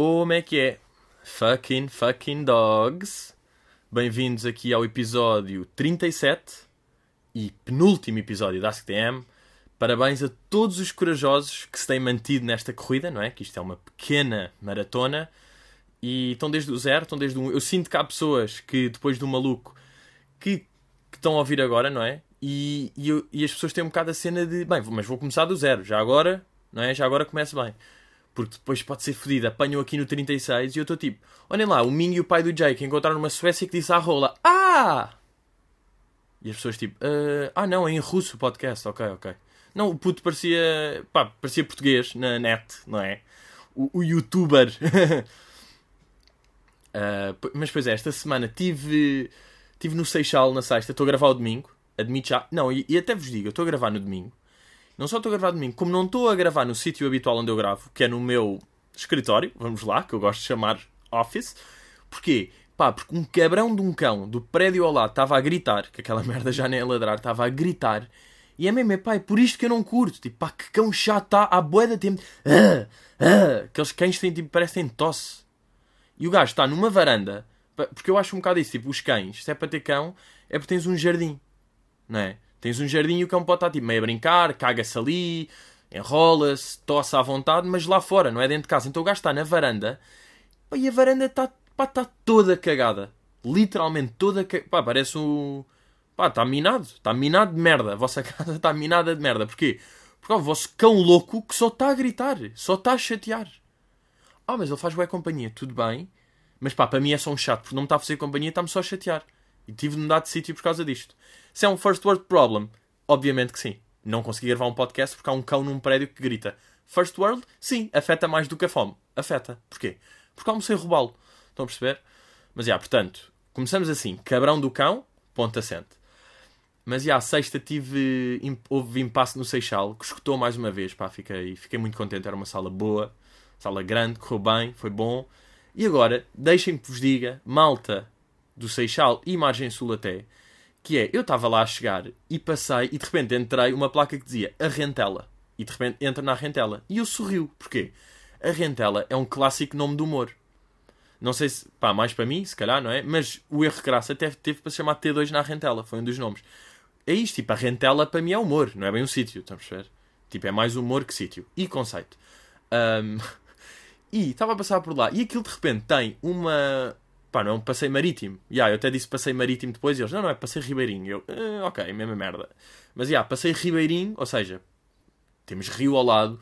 Como é que é? Fucking fucking dogs. Bem-vindos aqui ao episódio 37 e penúltimo episódio da AskTM. Parabéns a todos os corajosos que se têm mantido nesta corrida, não é? Que isto é uma pequena maratona. E estão desde o zero, estão desde o. Eu sinto que há pessoas que, depois do maluco, que, que estão a ouvir agora, não é? E, e, e as pessoas têm um bocado a cena de, bem, mas vou começar do zero, já agora, não é? Já agora começo bem. Porque depois pode ser fodido. Apanham aqui no 36 e eu estou tipo, olhem lá, o Ming e o pai do Jake encontraram uma Suécia que disse à rola, ah! E as pessoas tipo, "Ah, ah não, é em russo o podcast, ok, ok. Não, o puto parecia, pá, parecia português na net, não é? O, o youtuber. P- mas pois é, esta semana tive, tive no Seixal na sexta, estou a gravar o domingo, admito já. Não, e, e até vos digo, eu estou a gravar no domingo. Não só estou a gravar domingo, como não estou a gravar no sítio habitual onde eu gravo, que é no meu escritório, vamos lá, que eu gosto de chamar office. Porquê? Pá, porque um cabrão de um cão do prédio ao lado estava a gritar, que aquela merda já nem é ladrar, estava a gritar. E é mesmo, é pá, é por isto que eu não curto. Tipo, pá, que cão chato está à boia de tempo. Ah, ah, aqueles cães têm, tipo, parecem tosse. E o gajo está numa varanda, porque eu acho um bocado isso, tipo, os cães, se é para ter cão, é porque tens um jardim, não é? Tens um jardim e o cão pode estar tipo, meio a brincar, caga-se ali, enrola-se, tosse à vontade, mas lá fora, não é dentro de casa. Então o gajo está na varanda e a varanda está pá, está toda cagada. Literalmente toda cagada. Pá, parece um. Pá, está minado. Está minado de merda. A vossa casa está minada de merda. Porquê? Porque o vosso cão louco que só está a gritar, só está a chatear. Ah, mas ele faz boa companhia, tudo bem. Mas pá, para mim é só um chato, porque não me está a fazer companhia, está-me só a chatear. E tive de mudar de sítio por causa disto. Se é um first world problem, obviamente que sim. Não consegui gravar um podcast porque há um cão num prédio que grita. First world, sim, afeta mais do que a fome. Afeta. Porquê? Porque almocei roubá-lo. Estão a perceber? Mas já, portanto, começamos assim. Cabrão do cão, ponto assente. Mas já, à sexta tive, houve impasse no Seixal, que escutou mais uma vez, pá, fiquei, fiquei muito contente, era uma sala boa, sala grande, correu bem, foi bom. E agora, deixem que vos diga, malta do Seixal e Margem Sul até, que é, eu estava lá a chegar e passei e de repente entrei uma placa que dizia a Rentela. E de repente entra na Rentela. E eu sorriu. Porquê? A Rentela é um clássico nome do humor. Não sei se, pá, mais para mim, se calhar, não é? Mas o erro graça até teve para se chamar T2 na Rentela, foi um dos nomes. É isto, tipo, a Rentela para mim é humor, não é bem um sítio, estão a perceber? Tipo, é mais humor que sítio. E conceito. Ahm, E estava a passar por lá. E aquilo de repente tem uma. Pá, não é um passeio marítimo. Ya, eu até disse passeio marítimo depois e eles, não, não, é passeio ribeirinho. Eu, "Ah, ok, mesma merda. Mas já, passeio ribeirinho, ou seja, temos rio ao lado,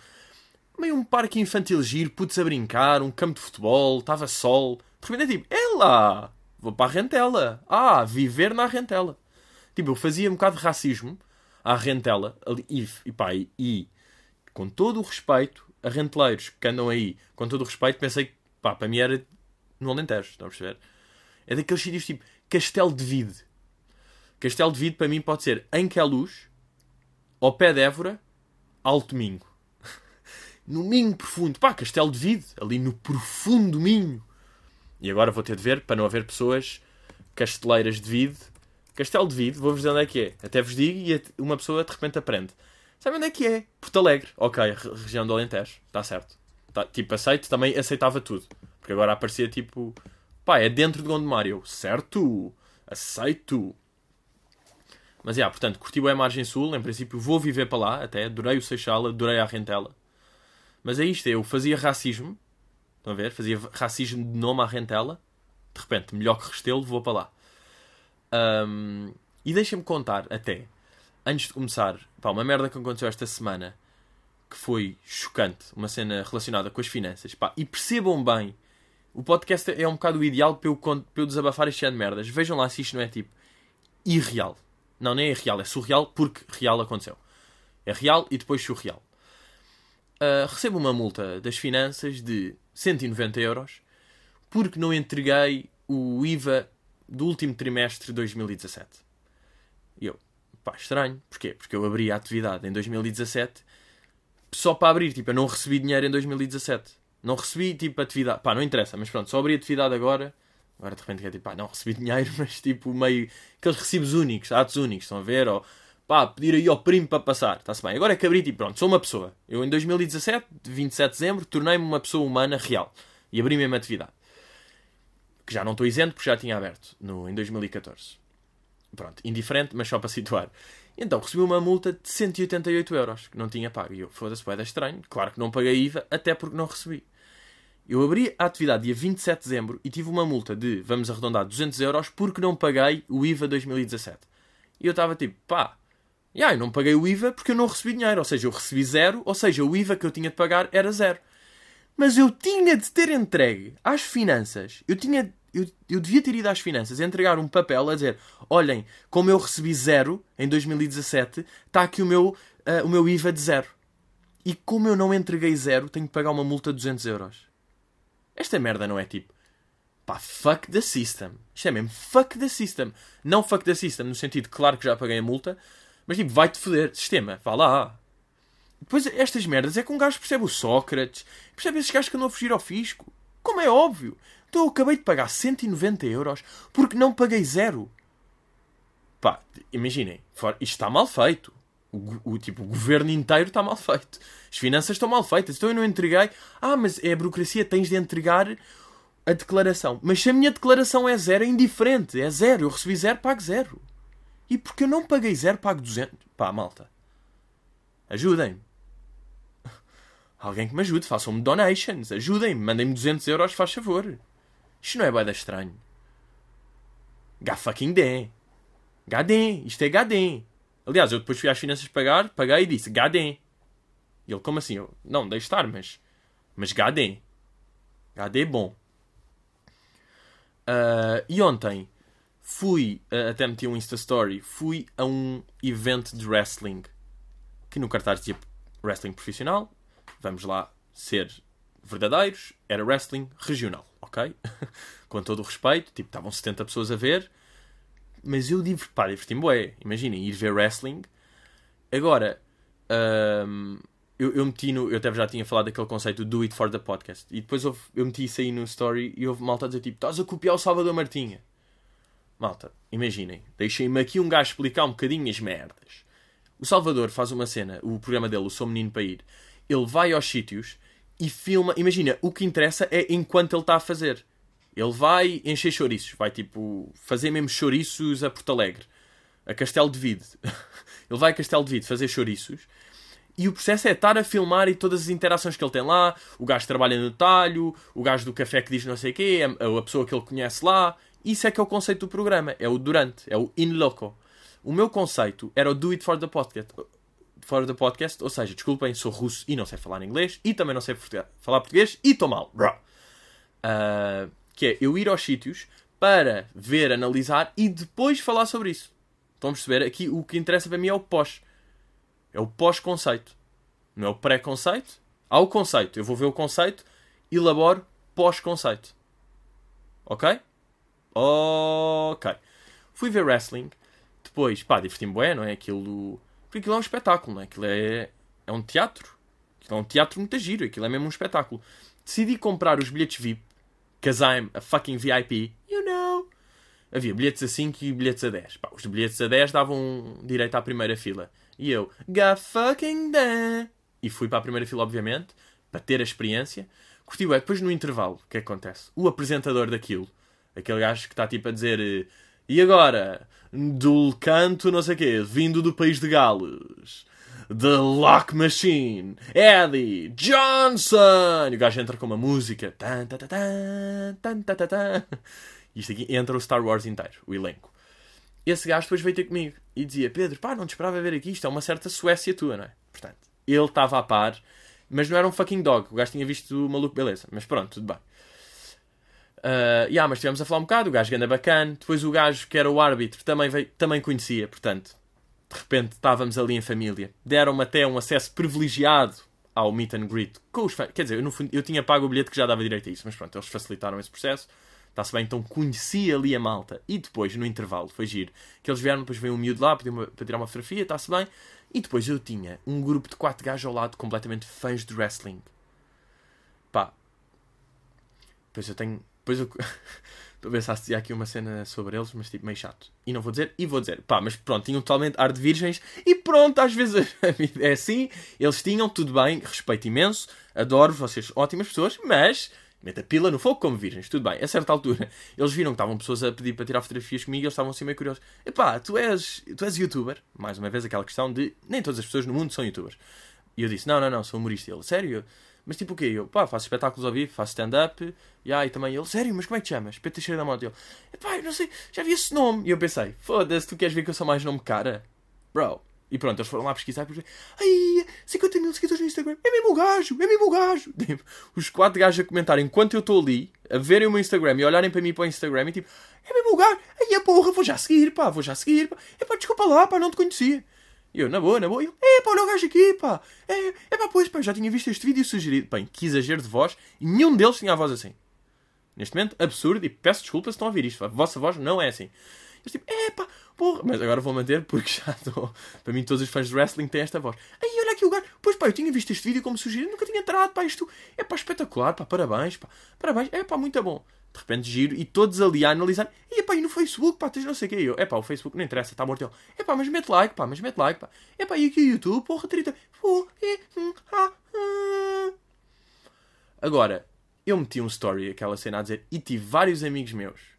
meio um parque infantil giro, putos a brincar, um campo de futebol, estava sol. De repente é tipo, é lá, vou para a rentela. Ah, viver na rentela. Tipo, eu fazia um bocado de racismo à rentela. ali- E, e pá, e, e com todo o respeito a renteleiros que andam aí, com todo o respeito, pensei que, pá, para mim era no Alentejo, estão a perceber? É daqueles sítios tipo Castelo de Vide. Castelo de Vide para mim pode ser em Queluz, ao pé de Évora, Alto Minho. No Minho profundo. Pá, Castelo de Vide, ali no profundo Minho. E agora vou ter de ver, para não haver pessoas casteleiras de Vide. Castelo de Vide, vou-vos dizer onde é que é. Até vos digo e uma pessoa de repente aprende. Sabe onde é que é? Porto Alegre. Ok, re- região do Alentejo. Está certo. Tá, tipo, aceito. Também aceitava tudo. Porque agora aparecia tipo... Pá, é dentro de Gondomar. Eu, certo. Aceito. Mas, já, portanto, curti bem a Margem Sul. Em princípio, vou viver para lá até. Adorei o Seixal, adorei a Rentela. Mas é isto. Eu fazia racismo. Estão a ver? Fazia racismo de nome à Rentela. De repente, melhor que Restelo, vou para lá. Ahm, e deixem-me contar, até, antes de começar, pá, uma merda que aconteceu esta semana que foi chocante, uma cena relacionada com as finanças. Pá, e percebam bem, o podcast é um bocado o ideal para eu, para eu desabafar este ano de merdas. Vejam lá se isto não é tipo irreal. Não, nem é é surreal porque real aconteceu. É real e depois surreal. Ah, recebo uma multa das finanças de 190 euros porque não entreguei o IVA do último trimestre de 2017. E eu, pá, estranho. Porquê? Porque eu abri a atividade em 2017 só para abrir. Tipo, eu não recebi dinheiro em 2017. Não recebi, tipo, atividade. Pá, não interessa, mas pronto, só abri atividade agora. Agora de repente é tipo, pá, não recebi dinheiro, mas tipo, meio. aqueles recibos únicos, atos únicos, estão a ver? Ou pá, pedir aí ao primo para passar. Está-se bem. Agora é que abri, tipo, pronto, sou uma pessoa. Eu em 2017, 27 de dezembro, tornei-me uma pessoa humana real. E abri mesmo atividade. Que já não estou isento porque já tinha aberto no, em 2014. Pronto, indiferente, mas só para situar. Então recebi uma multa de 188 euros que não tinha pago. E eu, foda-se, é estranho. Claro que não paguei IVA, até porque não recebi. Eu abri a atividade dia 27 de dezembro e tive uma multa de, vamos arredondar, 200 euros porque não paguei o IVA 2017. E eu estava tipo, pá, yeah, eu não paguei o IVA porque eu não recebi dinheiro. Ou seja, eu recebi zero, ou seja, o IVA que eu tinha de pagar era zero. Mas eu tinha de ter entregue às finanças, eu tinha eu, eu devia ter ido às finanças entregar um papel a dizer: olhem, como eu recebi zero em 2017, está aqui o meu, uh, o meu IVA de zero. E como eu não entreguei zero, tenho que pagar uma multa de 200 euros. Esta merda não é tipo. Pá, fuck the system. Isto é mesmo fuck the system. Não fuck the system no sentido, claro que já paguei a multa, mas tipo, vai-te foder. Sistema, vá lá. Depois, estas merdas é que um gajo percebe o Sócrates, percebe esses gajos que andam a fugir ao fisco. Como é óbvio. Então eu acabei de pagar 190 euros porque não paguei zero. Pá, imaginem, isto está mal feito. O, o, tipo, o governo inteiro está mal feito. As finanças estão mal feitas. Então eu não entreguei. Ah, mas é a burocracia, tens de entregar a declaração. Mas se a minha declaração é zero, é indiferente. É zero. Eu recebi zero, pago zero. E porque eu não paguei zero, pago 200. Pá, malta. Ajudem-me. Alguém que me ajude. Façam-me donations. Ajudem-me. Mandem-me 200 euros, faz favor. Isto não é bada estranho. Gá fucking dê. Gadem. Isto é gadem. Aliás, eu depois fui às finanças pagar, paguei e disse gadem. E ele, como assim? Eu, não, deixe estar, mas... Mas gadem. Gadem é bom. Uh, e ontem fui, uh, até meti um Insta Story, fui a um evento de wrestling que no cartaz dizia wrestling profissional. Vamos lá ser verdadeiros. Era wrestling regional ok? Com todo o respeito, tipo, estavam 70 pessoas a ver, mas eu diverti, pá, diverti-me, bué. Imaginem, ir ver wrestling. Agora, um, eu, eu meti no. Eu até já tinha falado daquele conceito do It for the Podcast. E depois houve, eu meti isso aí no story e houve malta a dizer tipo: estás a copiar o Salvador Martinha. Malta, imaginem, deixem-me aqui um gajo explicar um bocadinho as merdas. O Salvador faz uma cena, o programa dele, o Sou Menino para Ir. Ele vai aos sítios e filma. Imagina, o que interessa é enquanto ele está a fazer. Ele vai encher chouriços, vai tipo fazer mesmo chouriços a Porto Alegre, a Castelo de Vide. ele vai a Castelo de Vide fazer chouriços e o processo é estar a filmar e todas as interações que ele tem lá. O gajo trabalha no talho, o gajo do café que diz não sei o quê, a pessoa que ele conhece lá. Isso é que é o conceito do programa. É o durante, é o in loco. O meu conceito era o do it for the podcast fora do podcast. Ou seja, desculpem, sou russo e não sei falar inglês e também não sei falar português e estou mal. Uh, que é eu ir aos sítios para ver, analisar e depois falar sobre isso. Estão a perceber? Aqui o que interessa para mim é o pós. É o pós-conceito. Não é o pré-conceito. Há o conceito. Eu vou ver o conceito, elaboro pós-conceito. Ok? Ok. Fui ver wrestling. Depois, pá, diverti-me bem, não é? Aquilo porque aquilo é um espetáculo, não é? Aquilo é, é um teatro. Aquilo é um teatro muito giro. Aquilo é mesmo um espetáculo. Decidi comprar os bilhetes VIP, because I'm a fucking VIP, you know. Havia bilhetes a 5 e bilhetes a 10. Pá, os bilhetes a 10 davam direito à primeira fila. E eu, got fucking damn. E fui para a primeira fila, obviamente, para ter a experiência. Curti, é, depois no intervalo, o que é que acontece? O apresentador daquilo, aquele gajo que está tipo a dizer e agora, do canto não sei o quê, vindo do país de Gales, The Lock Machine, Eddie Johnson! E o gajo entra com uma música. Tan, tan, tan, tan, tan. Isto aqui entra o Star Wars inteiro, o elenco. Esse gajo depois veio ter comigo e dizia: Pedro, pá, não te esperava ver aqui, isto é uma certa Suécia tua, não é? Portanto, ele estava a par, mas não era um fucking dog. O gajo tinha visto o maluco, beleza. Mas pronto, tudo bem. Uh, yeah, mas estivemos a falar um bocado, o gajo ganda bacana. Depois o gajo que era o árbitro também, veio, também conhecia, portanto, de repente estávamos ali em família. Deram-me até um acesso privilegiado ao meet and greet com os fãs. Quer dizer, eu, no fundo, eu tinha pago o bilhete que já dava direito a isso, mas pronto, eles facilitaram esse processo. Está-se bem, então conheci ali a malta. E depois, no intervalo, foi giro. Que eles vieram, depois veio um miúdo lá para tirar uma fotografia, está-se bem. E depois eu tinha um grupo de quatro gajos ao lado completamente fãs de wrestling. Pá. Depois eu tenho depois eu. Pensar se aqui uma cena sobre eles, mas tipo meio chato. E não vou dizer, e vou dizer. Pá, mas pronto, tinham totalmente ar de virgens. E pronto, às vezes a vida é assim. Eles tinham, tudo bem, respeito imenso. Adoro vocês, ótimas pessoas. Mas Mete a pila no fogo como virgens, tudo bem. A certa altura, eles viram que estavam pessoas a pedir para tirar fotografias comigo e eles estavam assim meio curiosos. Epá, tu és, tu és youtuber? Mais uma vez aquela questão de nem todas as pessoas no mundo são youtubers. E eu disse, não, não, não, sou humorista. E ele, sério? Mas tipo o quê? Eu, pá, faço espetáculos ao vivo, faço stand-up. E aí também ele, sério, mas como é que te chamas? Pedro Teixeira da Moto. E ele, eu não sei, já vi esse nome. E eu pensei, foda-se, tu queres ver que eu sou mais nome cara? Bro. E pronto, eles foram lá pesquisar e ai, 50 mil seguidores no Instagram, é mesmo o gajo, é mesmo o gajo. Tipo, os quatro gajos a comentarem enquanto eu estou ali, a verem o meu Instagram e olharem para mim para o Instagram e tipo, é mesmo o gajo, ai a porra, vou já seguir, pá, vou já seguir, pá, é pá, desculpa lá, pá, não te conhecia. E eu, na boa, na boa, e eu, é pá, olha o gajo aqui, pá, é, é pá, pois, pá, já tinha visto este vídeo sugerido. Bem, que exagero de voz, e nenhum deles tinha a voz assim. Neste momento, absurdo, e peço desculpa se estão a ouvir isto, a vossa voz não é assim. Eles tipo, é pá, porra, mas agora vou manter porque já estou. Para mim, todos os fãs de wrestling têm esta voz. Aí, olha aqui o gajo. Pois pá, eu tinha visto este vídeo como sugerido, nunca tinha entrado, pá, isto é pá, espetacular, pá, parabéns, pá, parabéns, é pá, muito bom. De repente giro e todos ali a analisar. E pá, e no Facebook, pá, tens não sei o que. Eu, é pá, o Facebook não interessa, está morto. É pá, mas mete like, pá, mas mete like, pá. É pá, e aqui o YouTube, porra, 30. Pô, hum. Agora, eu meti um story, aquela cena a dizer, e tive vários amigos meus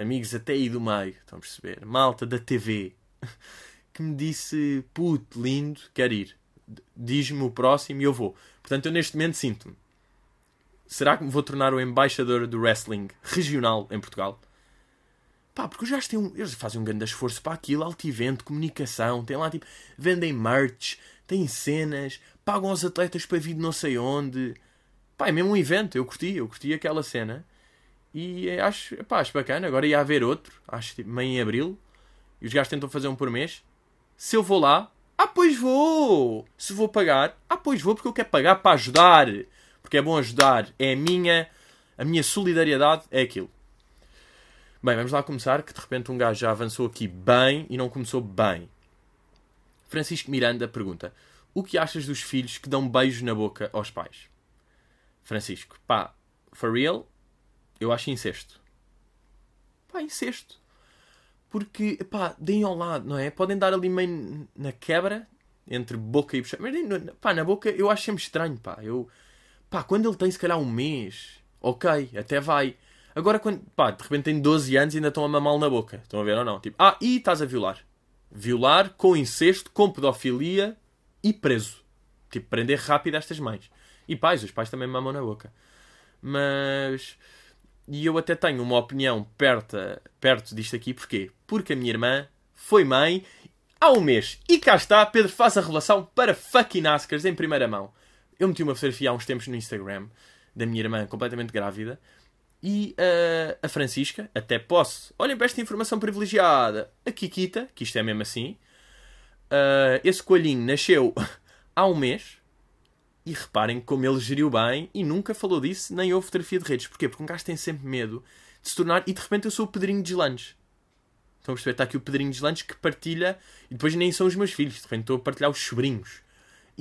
amigos até aí do meio, estão a perceber? Malta da TV, que me disse, puto, lindo, quero ir. Diz-me o próximo e eu vou. Portanto, eu neste momento sinto-me. Será que me vou tornar o embaixador do wrestling regional em Portugal? Pá, porque os gajos têm um, eles fazem um grande esforço para aquilo, altivento, comunicação, tem lá tipo, vendem merch, têm cenas, pagam aos atletas para vir de não sei onde. Pá, é mesmo um evento, eu curti, eu curti aquela cena. E acho, pá, acho bacana. Agora ia haver outro, acho tipo meio em abril. E os gajos tentam fazer um por mês. Se eu vou lá, ah, pois vou! Se vou pagar, ah, pois vou porque eu quero pagar para ajudar. Porque é bom ajudar. É a minha, a minha solidariedade, é aquilo. Bem, vamos lá começar, que de repente um gajo já avançou aqui bem e não começou bem. Francisco Miranda pergunta: O que achas dos filhos que dão beijos na boca aos pais? Francisco, pá, for real, eu acho incesto. Pá, incesto. Porque, pá, deem ao lado, não é? Podem dar ali meio na quebra, entre boca e puxar. Mas, pá, na boca eu acho sempre estranho, pá. Eu, pá, quando ele tem se calhar um mês, ok, até vai. Agora, quando, pá, de repente tem 12 anos e ainda estão a mamá na boca. Estão a ver ou não? Tipo, ah, e estás a violar. Violar com incesto, com pedofilia e preso. Tipo, prender rápido estas mães. E pais, os pais também mamam na boca. Mas e eu até tenho uma opinião perto, perto disto aqui, porquê? Porque a minha irmã foi mãe há um mês. E cá está, Pedro faz a relação para fucking Oscars em primeira mão. Eu meti uma fotografia há uns tempos no Instagram da minha irmã completamente grávida. E uh, a Francisca, até posso. Olhem para esta informação privilegiada. A Kikita, que isto é mesmo assim. Uh, esse coelhinho nasceu há um mês. E reparem como ele geriu bem e nunca falou disso, nem houve fotografia de redes. Porquê? Porque um gajo tem sempre medo de se tornar. E de repente eu sou o Pedrinho de Lanches. Estão a perceber? Está aqui o Pedrinho de Lanches que partilha. E depois nem são os meus filhos. De repente estou a partilhar os sobrinhos.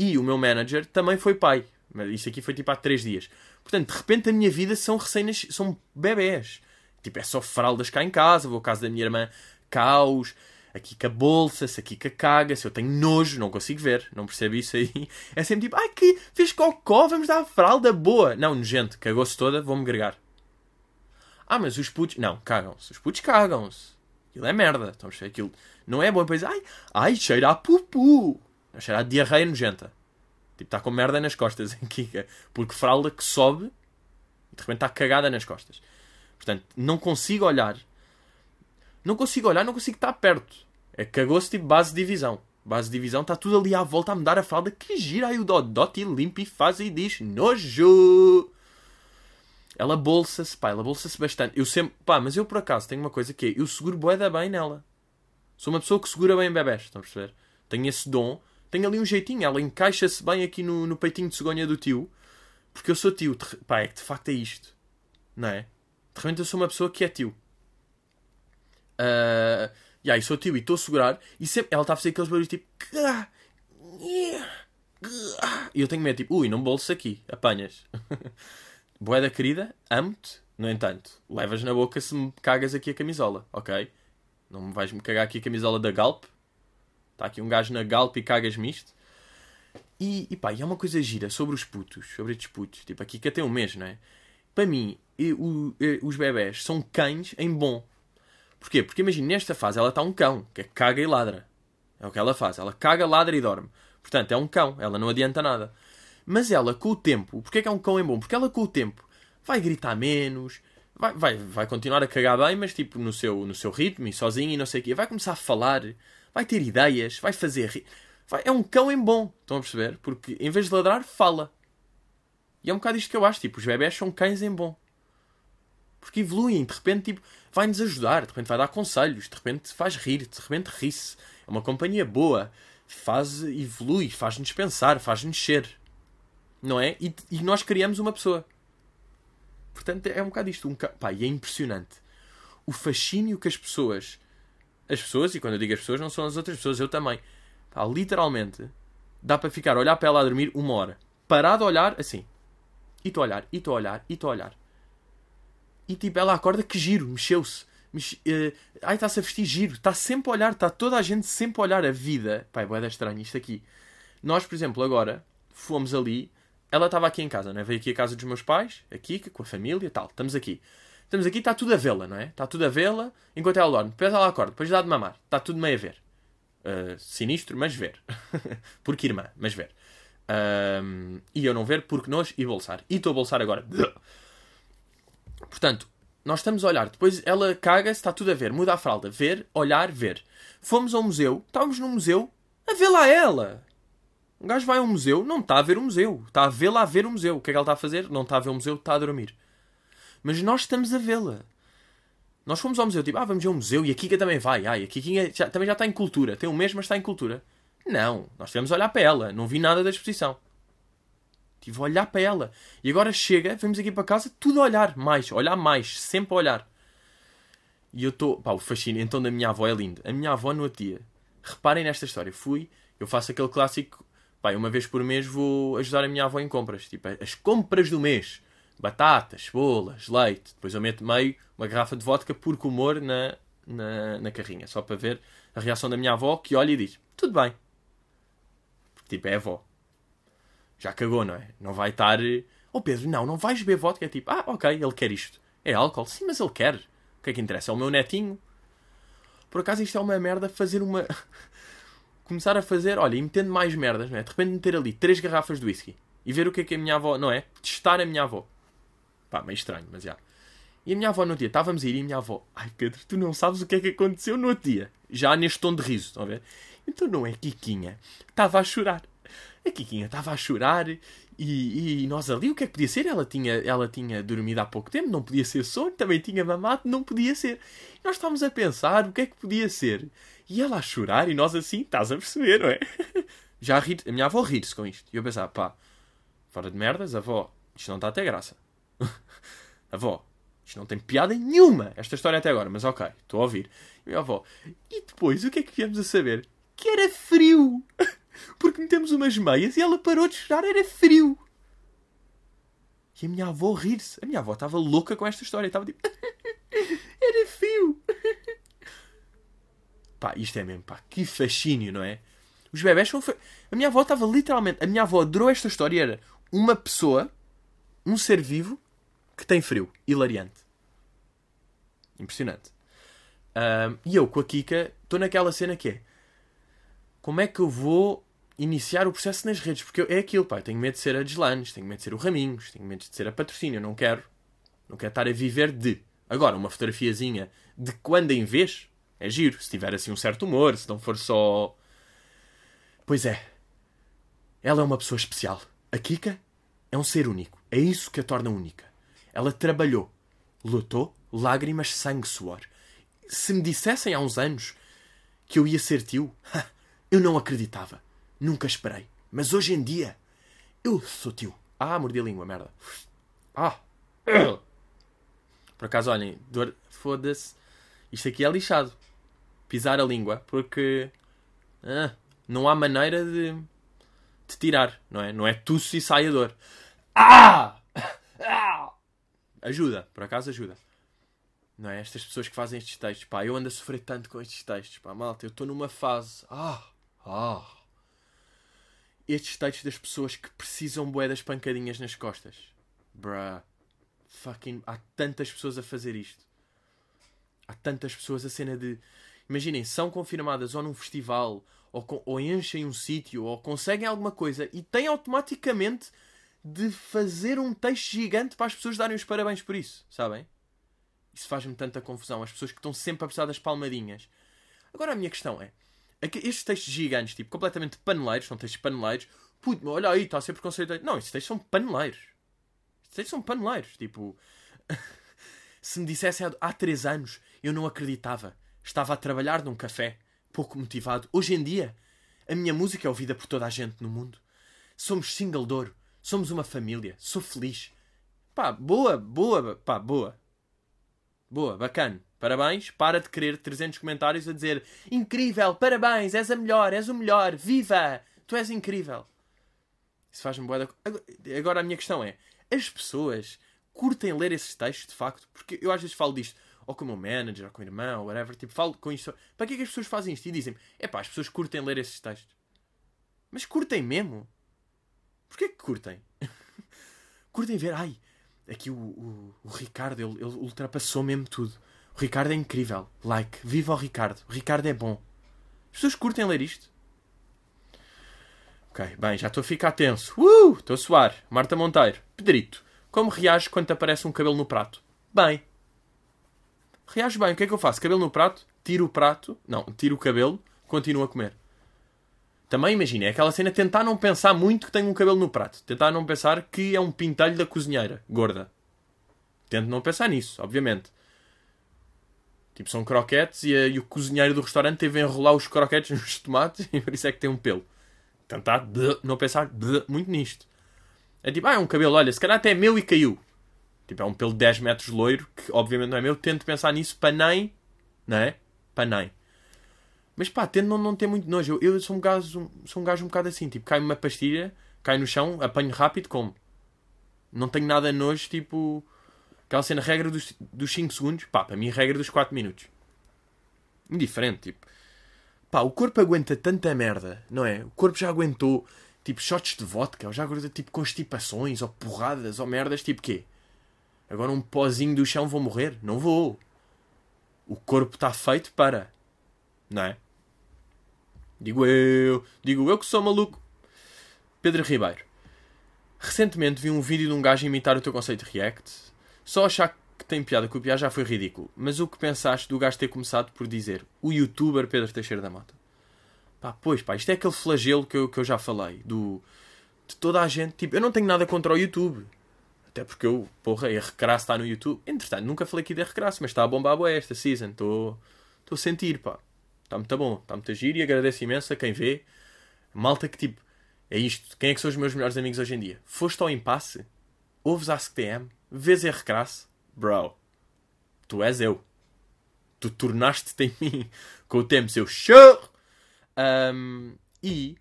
E o meu manager também foi pai. Isso aqui foi tipo há 3 dias. Portanto, de repente a minha vida são recém são bebés. Tipo, é só fraldas cá em casa. Vou à casa da minha irmã, caos aqui com a bolsa, se aqui com a caga, se eu tenho nojo, não consigo ver, não percebo isso aí. É sempre tipo, ai que fez cocó, vamos dar a fralda boa. Não, nojento, cagou-se toda, vou-me gregar. Ah, mas os putos. Não, cagam-se. Os putos cagam-se. Aquilo é merda. Então, aquilo não é bom. Depois, ai, ai, cheira a pupu. Cheira a diarreia nojenta. Tipo, está com merda nas costas aqui. Porque fralda que sobe e de repente está cagada nas costas. Portanto, não consigo olhar não consigo olhar, não consigo estar perto. É cagou-se tipo base de divisão. Base de divisão está tudo ali à volta a me dar a fralda que gira aí o Dodot e limpa e faz e diz nojo. Ela bolsa-se, pá, ela bolsa-se bastante. Eu sempre, pá, mas eu por acaso tenho uma coisa que é, eu seguro boeda bem nela. Sou uma pessoa que segura bem bebés, estão a perceber? Tenho esse dom, tenho ali um jeitinho, ela encaixa-se bem aqui no, no peitinho de cegonha do tio, porque eu sou tio, pá, é que de facto é isto, não é? De repente eu sou uma pessoa que é tio. Uh, e aí sou tio e estou a segurar e sempre ela está a fazer aqueles barulhos tipo. E eu tenho medo, tipo, ui, não bolso aqui, apanhas. Boeda querida, amo-te, no entanto, levas na boca se me cagas aqui a camisola, ok? Não me vais-me cagar aqui a camisola da Galp. Está aqui um gajo na Galp e cagas-me isto. E, e pá, e é uma coisa gira sobre os putos, sobre estes putos. Tipo, aqui que até um mês, não é? para mim, e, o, e, os bebés são cães em bom. Porquê? Porque imagina, nesta fase ela está um cão, que é caga e ladra. É o que ela faz. Ela caga, ladra e dorme. Portanto, é um cão. Ela não adianta nada. Mas ela, com o tempo, porquê é que é um cão em bom? Porque ela, com o tempo, vai gritar menos, vai, vai, vai continuar a cagar bem, mas tipo no seu, no seu ritmo e sozinho e não sei o quê. Vai começar a falar, vai ter ideias, vai fazer. Vai, é um cão em bom. Estão a perceber? Porque em vez de ladrar, fala. E é um bocado isto que eu acho. Tipo, os bebés são cães em bom. Porque evoluem, de repente, tipo, vai-nos ajudar, de repente vai dar conselhos, de repente faz rir, de repente ri-se. É uma companhia boa, faz, evolui, faz-nos pensar, faz-nos ser. Não é? E, e, nós criamos uma pessoa. Portanto, é um bocado isto. Um, pá, e é impressionante. O fascínio que as pessoas. As pessoas, e quando eu digo as pessoas, não são as outras pessoas, eu também. Pá, literalmente, dá para ficar a olhar para ela a dormir uma hora. Parado a olhar, assim. E estou a olhar, e estou a olhar, e estou a olhar. E tipo, ela acorda que giro, mexeu-se. Mex... Uh, ai, está-se a vestir giro. Está sempre a olhar, está toda a gente sempre a olhar a vida. Pai, boeda estranho isto aqui. Nós, por exemplo, agora fomos ali. Ela estava aqui em casa, não é? Veio aqui a casa dos meus pais, aqui, com a família e tal. Estamos aqui. Estamos aqui, está tudo a vê-la, não é? Está tudo a vê-la enquanto ela dorme. Depois ela acorda, depois dá de mamar. Está tudo meio a ver. Uh, sinistro, mas ver. porque irmã, mas ver. E eu não ver porque nós e bolsar. E estou a bolsar agora. Portanto, nós estamos a olhar. Depois ela caga-se, está tudo a ver. Muda a fralda. Ver, olhar, ver. Fomos ao museu. Estávamos no museu a lá ela. Um gajo vai a um museu, não está a ver o museu. Está a vê-la a ver o museu. O que é que ela está a fazer? Não está a ver o museu, está a dormir. Mas nós estamos a vê-la. Nós fomos ao museu, tipo, ah, vamos ao museu e a Kika também vai. Ai, a Kika já, também já está em cultura. Tem um mês, mas está em cultura. Não, nós tivemos a olhar para ela. Não vi nada da exposição. Estive a olhar para ela. E agora chega, vamos aqui para casa, tudo a olhar mais, olhar mais, sempre a olhar. E eu estou. Pá, o fascínio então da minha avó é lindo. A minha avó no outro dia. Reparem nesta história. Fui, eu faço aquele clássico. Pá, uma vez por mês vou ajudar a minha avó em compras. Tipo, as compras do mês. Batatas, cebolas, leite. Depois eu meto meio uma garrafa de vodka por humor na, na, na carrinha. Só para ver a reação da minha avó que olha e diz: Tudo bem. Tipo, é avó já cagou, não é? Não vai estar. Oh Pedro, não, não vais beber vodka. É tipo, ah, ok, ele quer isto. É álcool? Sim, mas ele quer. O que é que interessa? É o meu netinho. Por acaso isto é uma merda fazer uma. Começar a fazer, olha, e metendo mais merdas, não é? De repente meter ali três garrafas de whisky e ver o que é que a minha avó, não é? Testar a minha avó. Pá, meio estranho, mas já. E a minha avó no dia, estávamos a ir e a minha avó, ai Pedro, tu não sabes o que é que aconteceu no outro dia. Já neste tom de riso, estão a ver? Então não é Kikinha. Estava a chorar. A Kikinha estava a chorar e, e, nós ali, o que é que podia ser? Ela tinha, ela tinha dormido há pouco tempo, não podia ser sono, também tinha mamado, não podia ser. E nós estávamos a pensar o que é que podia ser. E ela a chorar e nós assim, estás a perceber, não é? Já a, rir, a minha avó rir-se com isto. E eu pensava, pá, fora de merdas, avó, isto não está até graça. avó, isto não tem piada nenhuma, esta história até agora, mas ok, estou a ouvir. E minha avó, e depois o que é que viemos a saber? Que era frio! porque metemos umas meias e ela parou de chorar, era frio. E a minha avó rir-se. A minha avó estava louca com esta história. Estava tipo. era frio. pá, isto é mesmo, pá, que fascínio, não é? Os bebés são. A minha avó estava literalmente. A minha avó adorou esta história. Era uma pessoa, um ser vivo, que tem frio. Hilariante. Impressionante. Um, e eu com a Kika estou naquela cena que é como é que eu vou iniciar o processo nas redes, porque é aquilo, pá, tenho medo de ser a Deslanes, tenho medo de ser o Raminhos, tenho medo de ser a Patrocínio, não quero, não quero estar a viver de. Agora, uma fotografiazinha de quando em vez é giro, se tiver assim um certo humor, se não for só. Pois é, ela é uma pessoa especial. A Kika é um ser único, é isso que a torna única. Ela trabalhou, lutou, lágrimas, sangue, suor. Se me dissessem há uns anos que eu ia ser tio, eu não acreditava. Nunca esperei. Mas hoje em dia, eu sou tio. Ah, mordi a língua, merda. Ah. Por acaso, olhem, dor... foda-se. Isto aqui é lixado. Pisar a língua, porque ah, não há maneira de, de tirar, não é? Não é tuço e sai a dor. Ah! ah! Ajuda, por acaso ajuda. Não é? Estas pessoas que fazem estes textos, pá, eu ando a sofrer tanto com estes textos, pá, malta, eu estou numa fase. Ah! Ah! estes textos das pessoas que precisam bué das pancadinhas nas costas. Bruh. fucking. Há tantas pessoas a fazer isto. Há tantas pessoas a cena de. Imaginem, são confirmadas ou num festival, ou, com, ou enchem um sítio, ou conseguem alguma coisa e têm automaticamente de fazer um texto gigante para as pessoas darem os parabéns por isso, sabem? Isso faz-me tanta confusão. As pessoas que estão sempre a precisar das palmadinhas. Agora a minha questão é: é estes textos gigantes, tipo, completamente paneleiros, são textos paneleiros, puto, olha aí, está a ser preconceito. Não, estes textos são paneleiros. Estes textos são paneleiros. Tipo, se me dissessem há, há três anos, eu não acreditava. Estava a trabalhar num café, pouco motivado. Hoje em dia, a minha música é ouvida por toda a gente no mundo. Somos single douro. Somos uma família. Sou feliz. Pá, boa, boa, pá, boa. Boa, bacana. Parabéns. Para de querer 300 comentários a dizer incrível, parabéns, és a melhor, és o melhor, viva, tu és incrível. Isso faz-me boa. Agora a minha questão é: as pessoas curtem ler esses textos de facto? Porque eu às vezes falo disto ou com o meu manager, ou com o irmão, ou whatever, tipo, falo com isto. Para que é que as pessoas fazem isto? E dizem é pá, as pessoas curtem ler esses textos. Mas curtem mesmo? Porquê que curtem? curtem ver, ai, aqui o, o, o Ricardo, ele, ele ultrapassou mesmo tudo. O Ricardo é incrível. Like, viva o Ricardo. O Ricardo é bom. As pessoas curtem ler isto? Ok, bem, já estou a ficar tenso. Uh! Estou a suar. Marta Monteiro. Pedrito. Como reage quando aparece um cabelo no prato? Bem. Reage bem. O que é que eu faço? Cabelo no prato? Tiro o prato. Não, tiro o cabelo. Continuo a comer. Também imagina, é aquela cena tentar não pensar muito que tenho um cabelo no prato. Tentar não pensar que é um pintelho da cozinheira, gorda. Tento não pensar nisso, obviamente. Tipo, são croquetes e, a, e o cozinheiro do restaurante teve a enrolar os croquetes nos tomates e por isso é que tem um pelo. Tentar não pensar muito nisto. É tipo, ah, é um cabelo, olha, se calhar até é meu e caiu. Tipo, é um pelo de 10 metros loiro, que obviamente não é meu. Tento pensar nisso para nem. Não é? Para nem. Mas pá, tendo não, não ter muito nojo. Eu, eu sou, um gajo, sou um gajo um bocado assim. Tipo, cai uma pastilha, cai no chão, apanho rápido, como? Não tenho nada nojo, tipo. Aquela cena, regra dos, dos 5 segundos. Pá, para mim, regra dos 4 minutos. Indiferente, tipo. Pá, o corpo aguenta tanta merda, não é? O corpo já aguentou, tipo, shots de vodka, ou já aguenta, tipo, constipações, ou porradas, ou merdas, tipo, quê? Agora um pozinho do chão vou morrer? Não vou. O corpo está feito para. Não é? Digo eu, digo eu que sou maluco. Pedro Ribeiro. Recentemente vi um vídeo de um gajo imitar o teu conceito de React. Só achar que tem piada piada já foi ridículo. Mas o que pensaste do gajo ter começado por dizer o youtuber Pedro Teixeira da Mota? Pá, pois pá, isto é aquele flagelo que eu, que eu já falei. Do, de toda a gente. Tipo, eu não tenho nada contra o YouTube. Até porque eu, porra, a Recrasso está no YouTube. Entretanto, nunca falei aqui da Recrasso, mas está a bombar boa esta season. Estou a sentir, pá. Está muito bom, está muito giro e agradeço imenso a quem vê. Malta que tipo, é isto. Quem é que são os meus melhores amigos hoje em dia? Foste ao impasse? Ouves AskTM? Vês R Crass? Bro, tu és eu. Tu tornaste-te em mim com o tempo, seu show! Um, e.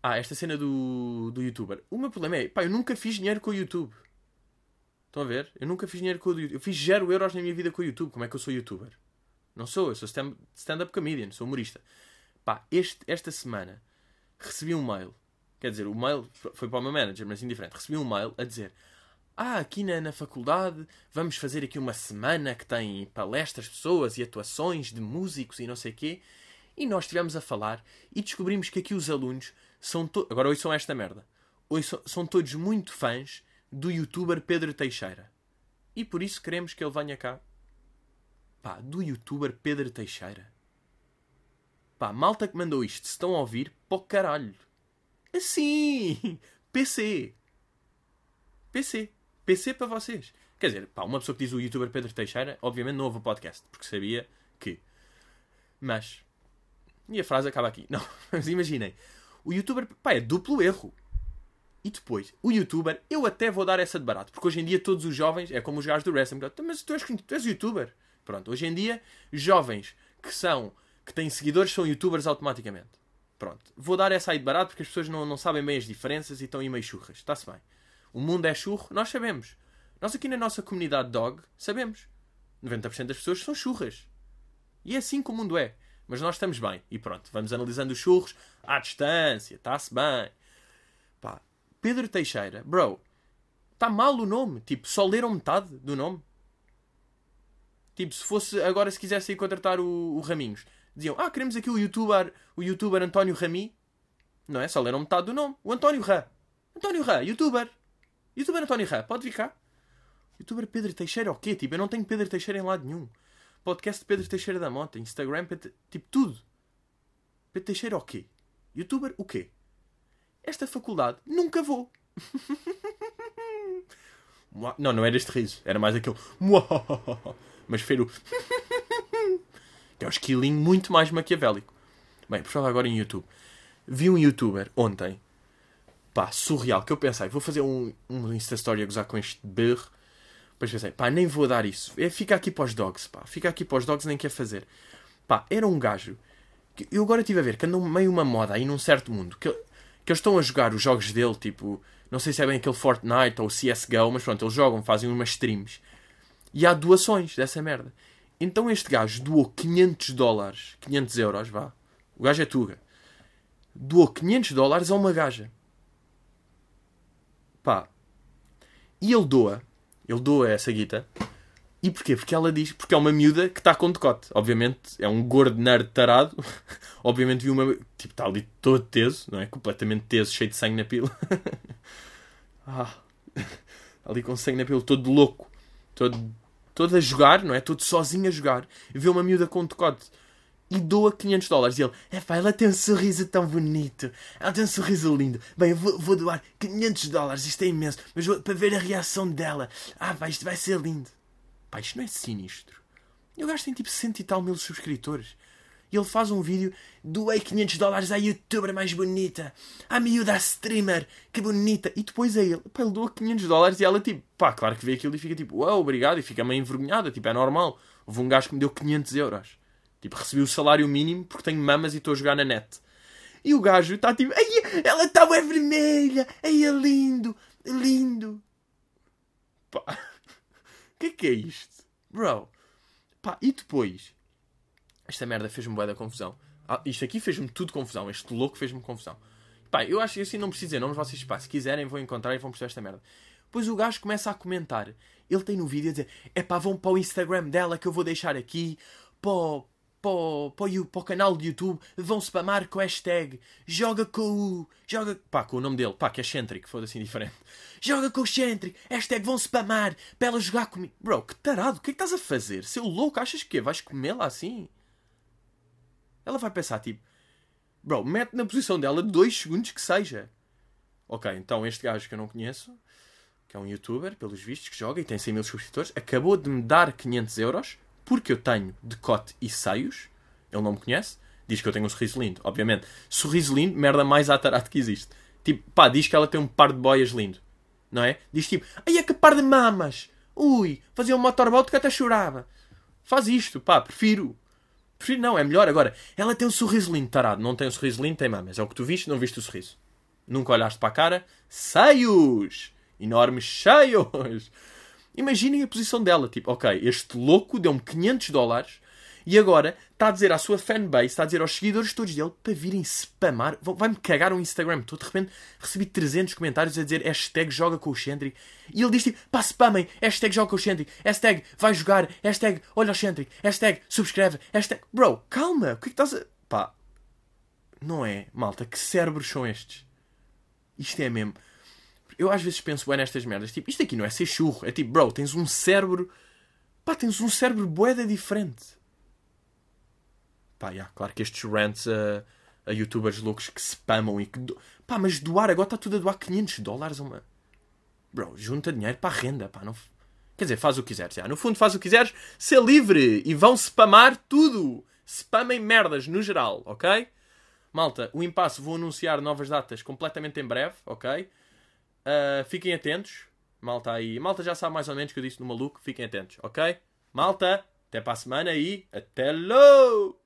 Ah, esta cena do, do youtuber. O meu problema é, pá, eu nunca fiz dinheiro com o YouTube. Estão a ver? Eu nunca fiz dinheiro com o YouTube. Eu fiz 0 euros na minha vida com o YouTube. Como é que eu sou youtuber? Não sou, eu sou stand-up comedian, sou humorista. Pá, este, esta semana recebi um mail. Quer dizer, o mail foi para o meu manager, mas indiferente. Recebi um mail a dizer: Ah, aqui na, na faculdade vamos fazer aqui uma semana que tem palestras, pessoas e atuações de músicos e não sei o quê. E nós estivemos a falar e descobrimos que aqui os alunos são. Agora são esta merda. São, são todos muito fãs do youtuber Pedro Teixeira. E por isso queremos que ele venha cá Pá, do youtuber Pedro Teixeira. Pá, malta que mandou isto, se estão a ouvir, pô caralho. Assim! PC! PC. PC para vocês. Quer dizer, pá, uma pessoa que diz o youtuber Pedro Teixeira, obviamente não ouve o podcast, porque sabia que. Mas. E a frase acaba aqui. Não, mas imaginem. O youtuber, pá, é duplo erro. E depois, o youtuber, eu até vou dar essa de barato, porque hoje em dia todos os jovens, é como os gajos do wrestling, mas tu és, tu és youtuber. Pronto, hoje em dia, jovens que são que têm seguidores são youtubers automaticamente. Pronto, vou dar essa aí de barato porque as pessoas não, não sabem bem as diferenças e estão aí meio churras. Está-se bem. O mundo é churro, nós sabemos. Nós aqui na nossa comunidade dog sabemos. 90% das pessoas são churras. E é assim que o mundo é. Mas nós estamos bem. E pronto, vamos analisando os churros à distância. Está-se bem. Pá, Pedro Teixeira, bro, Está mal o nome. Tipo, só leram metade do nome. Tipo, se fosse agora se quisessem contratar o, o Raminhos, diziam: Ah, queremos aqui o youtuber, o youtuber António Rami. Não é? Só leram metade do nome. O António Rá. António Rá, youtuber. Youtuber António Rá, pode vir cá. Youtuber Pedro Teixeira o quê? Tipo, eu não tenho Pedro Teixeira em lado nenhum. Podcast de Pedro Teixeira da Mota, Instagram, Pedro... tipo, tudo. Pedro Teixeira o quê? Youtuber o quê? Esta faculdade nunca vou. não, não era este riso. Era mais aquele. Mas feiro. é um esquilinho muito mais maquiavélico. Bem, por favor, agora em YouTube. Vi um youtuber ontem. Pá, surreal. Que eu pensei, vou fazer um, um Insta Story a gozar com este berro. Depois pensei, pá, nem vou dar isso. É, fica aqui para os dogs, pá. Fica aqui para os dogs, nem quer fazer. Pá, era um gajo. Que eu agora estive a ver que andam meio uma moda aí num certo mundo. Que, que eles estão a jogar os jogos dele, tipo. Não sei se é bem aquele Fortnite ou CSGO, mas pronto, eles jogam, fazem umas streams. E há doações dessa merda. Então este gajo doou 500 dólares, 500 euros, vá. O gajo é Tuga. Doou 500 dólares a uma gaja. Pá. E ele doa. Ele doa essa guita. E porquê? Porque ela diz. Porque é uma miúda que está com decote. Obviamente é um gordo nerd tarado. Obviamente viu uma. Tipo, está ali todo teso, não é? Completamente teso, cheio de sangue na pila. ah. Ali com sangue na pila, todo louco. Todo todo a jogar, não é? Todo sozinho a jogar, vê uma miúda com decote e doa 500 dólares. E ele, é pá, ela tem um sorriso tão bonito, ela tem um sorriso lindo. Bem, eu vou, vou doar 500 dólares, isto é imenso, mas vou, para ver a reação dela. Ah, pá, isto vai ser lindo. Pá, isto não é sinistro. Eu gasto em tipo cento e tal mil subscritores. E ele faz um vídeo, doei 500 dólares à youtuber mais bonita, à miúda, à streamer, que bonita. E depois a ele, pá, ele doa 500 dólares e ela tipo, pá, claro que vê aquilo e fica tipo, uau, obrigado, e fica meio envergonhada, tipo, é normal. Houve um gajo que me deu 500 euros. Tipo, recebi o salário mínimo porque tenho mamas e estou a jogar na net. E o gajo está tipo, ai, ela está bem vermelha, ai, é lindo, lindo. Pá, o que é que é isto? Bro, pá, e depois esta merda fez-me bué da confusão. Ah, isto aqui fez-me tudo confusão. Este louco fez-me confusão. Pá, eu acho que assim não preciso dizer nomes. Vocês, pá, se quiserem, vão encontrar e vão perceber esta merda. Depois o gajo começa a comentar. Ele tem no vídeo a dizer: é pá, vão para o Instagram dela que eu vou deixar aqui. Para, para, para, para o canal de YouTube. Vão spamar com hashtag. Joga com o. Joga. Pá, com o nome dele. Pá, que é Centric. Foda assim diferente. Joga com o Centric. Hashtag vão spamar. Para ela jogar comigo. Bro, que tarado. O que é que estás a fazer? Seu louco, achas que vais comê-la assim? Ela vai pensar, tipo, bro, mete na posição dela dois segundos que seja. Ok, então este gajo que eu não conheço, que é um youtuber, pelos vistos, que joga e tem 100 mil subscritores, acabou de me dar 500 euros porque eu tenho decote e seios. Ele não me conhece, diz que eu tenho um sorriso lindo. Obviamente, sorriso lindo, merda mais atarado que existe. Tipo, pá, diz que ela tem um par de boias lindo. Não é? Diz tipo, ai é que par de mamas! Ui, fazia um motorboat que até chorava. Faz isto, pá, prefiro. Prefiro não, é melhor. Agora, ela tem um sorriso lindo, tarado. Não tem um sorriso lindo, tem mamas. É o que tu viste, não viste o sorriso. Nunca olhaste para a cara. Seios! Enormes cheios! Imaginem a posição dela. Tipo, ok, este louco deu-me 500 dólares e agora está a dizer à sua fanbase, está a dizer aos seguidores todos dele para virem spamar. Vai-me cagar o Instagram todo. De repente recebi 300 comentários a dizer hashtag joga com o Centric. E ele diz tipo, pá, spamem, hashtag joga com o Centric, hashtag vai jogar, hashtag olha o Centric, hashtag subscreve, hashtag. Bro, calma, o que é que estás a. Pá, não é, malta, que cérebros são estes? Isto é mesmo. Eu às vezes penso bem nestas merdas. Tipo, isto aqui não é ser churro. É tipo, bro, tens um cérebro. Pá, tens um cérebro boeda diferente. Pá, yeah, claro que estes rants a, a youtubers loucos que spamam e que. Do... Pá, mas doar agora está tudo a doar 500 dólares uma. Bro, junta dinheiro para a renda, pá. Não... Quer dizer, faz o que quiseres. No fundo, faz o que quiseres, ser livre e vão spamar tudo. Spamem merdas no geral, ok? Malta, o impasse vou anunciar novas datas completamente em breve, ok? Uh, fiquem atentos. Malta aí. Malta já sabe mais ou menos o que eu disse no maluco. Fiquem atentos, ok? Malta, até para a semana e até logo!